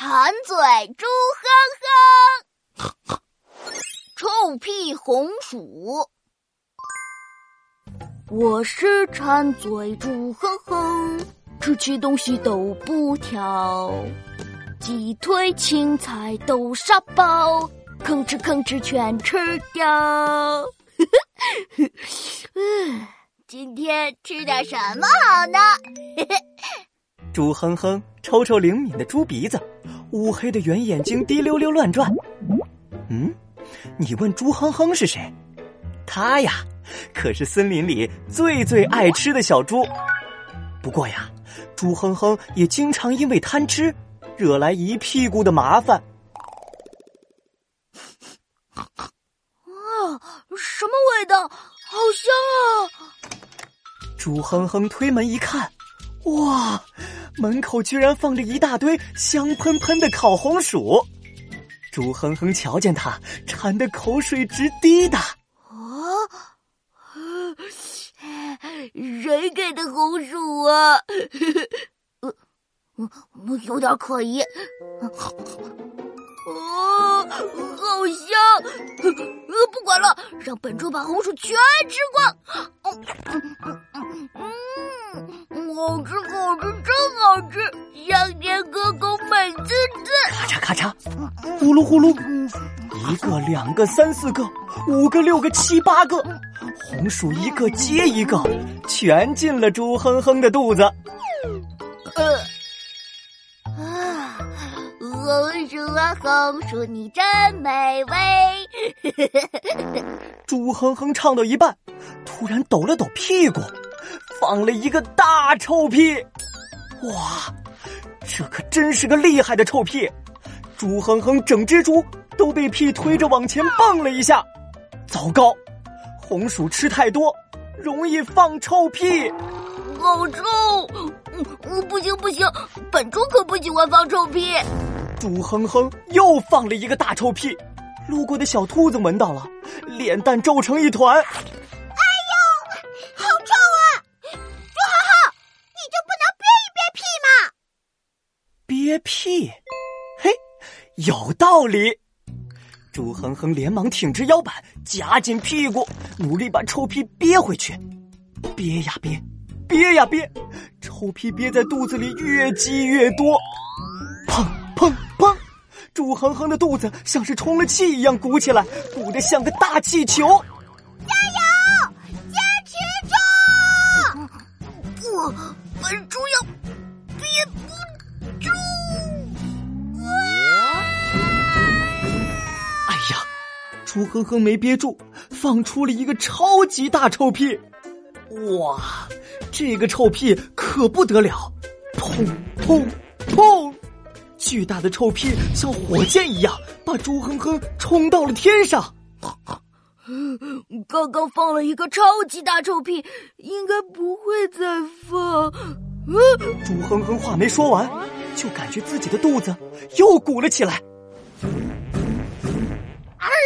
馋嘴猪哼哼，臭屁红薯。我是馋嘴猪哼哼，吃起东西都不挑，鸡腿、青菜、豆沙包，吭哧吭哧全吃掉。今天吃点什么好呢？猪哼哼抽抽灵敏的猪鼻子，乌黑的圆眼睛滴溜溜乱转。嗯，你问猪哼哼是谁？他呀，可是森林里最最爱吃的小猪。不过呀，猪哼哼也经常因为贪吃，惹来一屁股的麻烦。啊，什么味道？好香啊！猪哼哼推门一看，哇，门口居然放着一大堆香喷喷的烤红薯。猪哼哼瞧见他，馋得口水直滴答。谁给的红薯啊？呃，有点可疑。哦，好香！不管了，让本猪把红薯全吃光。嗯，好吃，好吃，真好吃，香甜可口，美滋滋。咔嚓咔嚓，呼噜呼噜，一个，两个，三四个，五个，六个，七八个。红薯一个接一个，全进了猪哼哼的肚子。呃，啊，红薯啊红薯，你真美味。猪哼哼唱到一半，突然抖了抖屁股，放了一个大臭屁。哇，这可真是个厉害的臭屁！猪哼哼整只猪都被屁推着往前蹦了一下。糟糕！红薯吃太多，容易放臭屁，好臭！嗯，不行不行，本猪可不喜欢放臭屁。猪哼哼又放了一个大臭屁，路过的小兔子闻到了，脸蛋皱成一团。憋屁？嘿，有道理。朱恒恒连忙挺直腰板，夹紧屁股，努力把臭屁憋回去。憋呀憋，憋呀憋，臭屁憋在肚子里越积越多。砰砰砰！朱恒恒的肚子像是充了气一样鼓起来，鼓得像个大气球。加油，坚持住！不本猪猪哼哼没憋住，放出了一个超级大臭屁！哇，这个臭屁可不得了！砰砰砰！巨大的臭屁像火箭一样把猪哼哼冲到了天上。刚刚放了一个超级大臭屁，应该不会再放。嗯猪哼哼话没说完，就感觉自己的肚子又鼓了起来。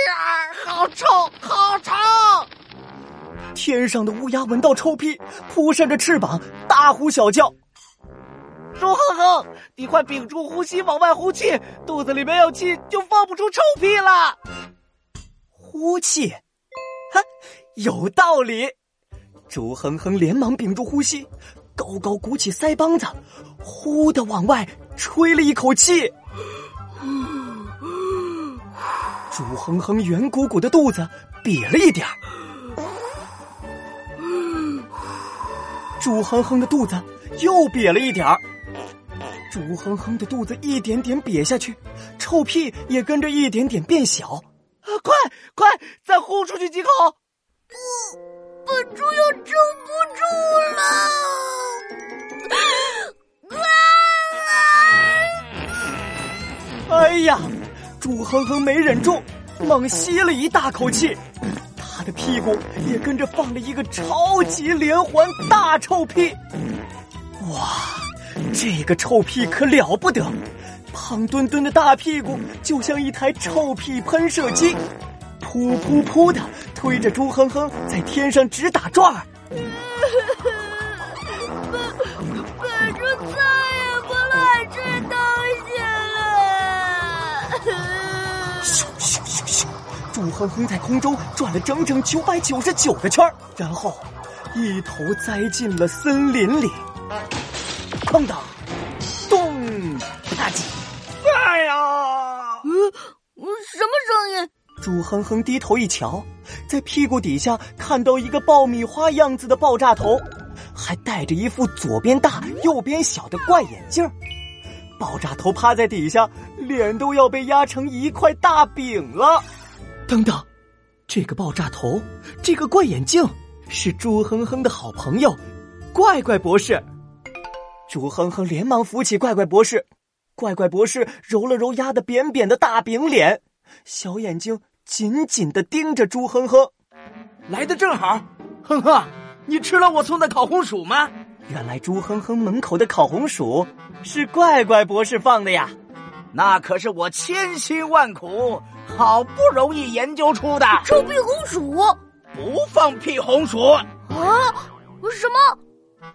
呀好臭，好臭！天上的乌鸦闻到臭屁，扑扇着翅膀，大呼小叫。猪哼哼，你快屏住呼吸，往外呼气，肚子里没有气，就放不出臭屁了。呼气，哈，有道理。猪哼哼连忙屏住呼吸，高高鼓起腮帮子，呼的往外吹了一口气。猪哼哼圆鼓鼓的肚子瘪了一点儿，猪哼哼的肚子又瘪了一点儿，猪哼哼的肚子一点点瘪下去，臭屁也跟着一点点变小。快快，再呼出去几口！不，本猪要撑不住了！哎呀！猪哼哼没忍住，猛吸了一大口气，他的屁股也跟着放了一个超级连环大臭屁。哇，这个臭屁可了不得！胖墩墩的大屁股就像一台臭屁喷射机，噗噗噗的推着猪哼哼在天上直打转儿。猪哼哼在空中转了整整九百九十九个圈然后一头栽进了森林里。哐当，咚，啪叽！哎呀！嗯，什么声音？猪哼哼低头一瞧，在屁股底下看到一个爆米花样子的爆炸头，还戴着一副左边大右边小的怪眼镜。爆炸头趴在底下，脸都要被压成一块大饼了。等等，这个爆炸头，这个怪眼镜，是猪哼哼的好朋友，怪怪博士。猪哼哼连忙扶起怪怪博士，怪怪博士揉了揉压得扁扁的大饼脸，小眼睛紧紧的盯着猪哼哼。来的正好，哼哼，你吃了我送的烤红薯吗？原来猪哼哼门口的烤红薯是怪怪博士放的呀，那可是我千辛万苦好不容易研究出的臭屁红薯，不放屁红薯啊？什么？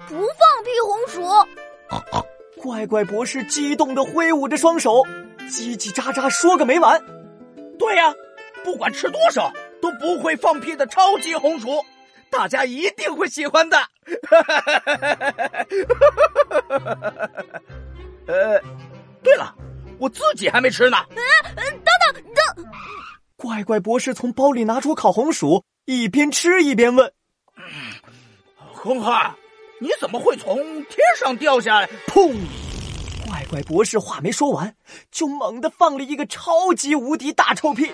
不放屁红薯？怪怪博士激动的挥舞着双手，叽叽喳喳说个没完。对呀，不管吃多少都不会放屁的超级红薯。大家一定会喜欢的。呃，对了，我自己还没吃呢。嗯等等等，怪怪博士从包里拿出烤红薯，一边吃一边问：“哼哼，你怎么会从天上掉下来？”砰！怪怪博士话没说完，就猛地放了一个超级无敌大臭屁，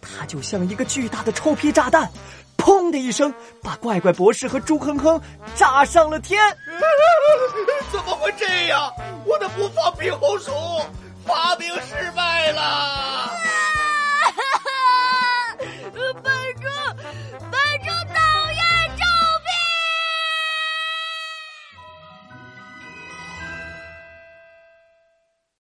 它就像一个巨大的臭屁炸弹。砰的一声，把怪怪博士和猪哼哼炸上了天。怎么会这样？我的不放屁红薯发明失败了。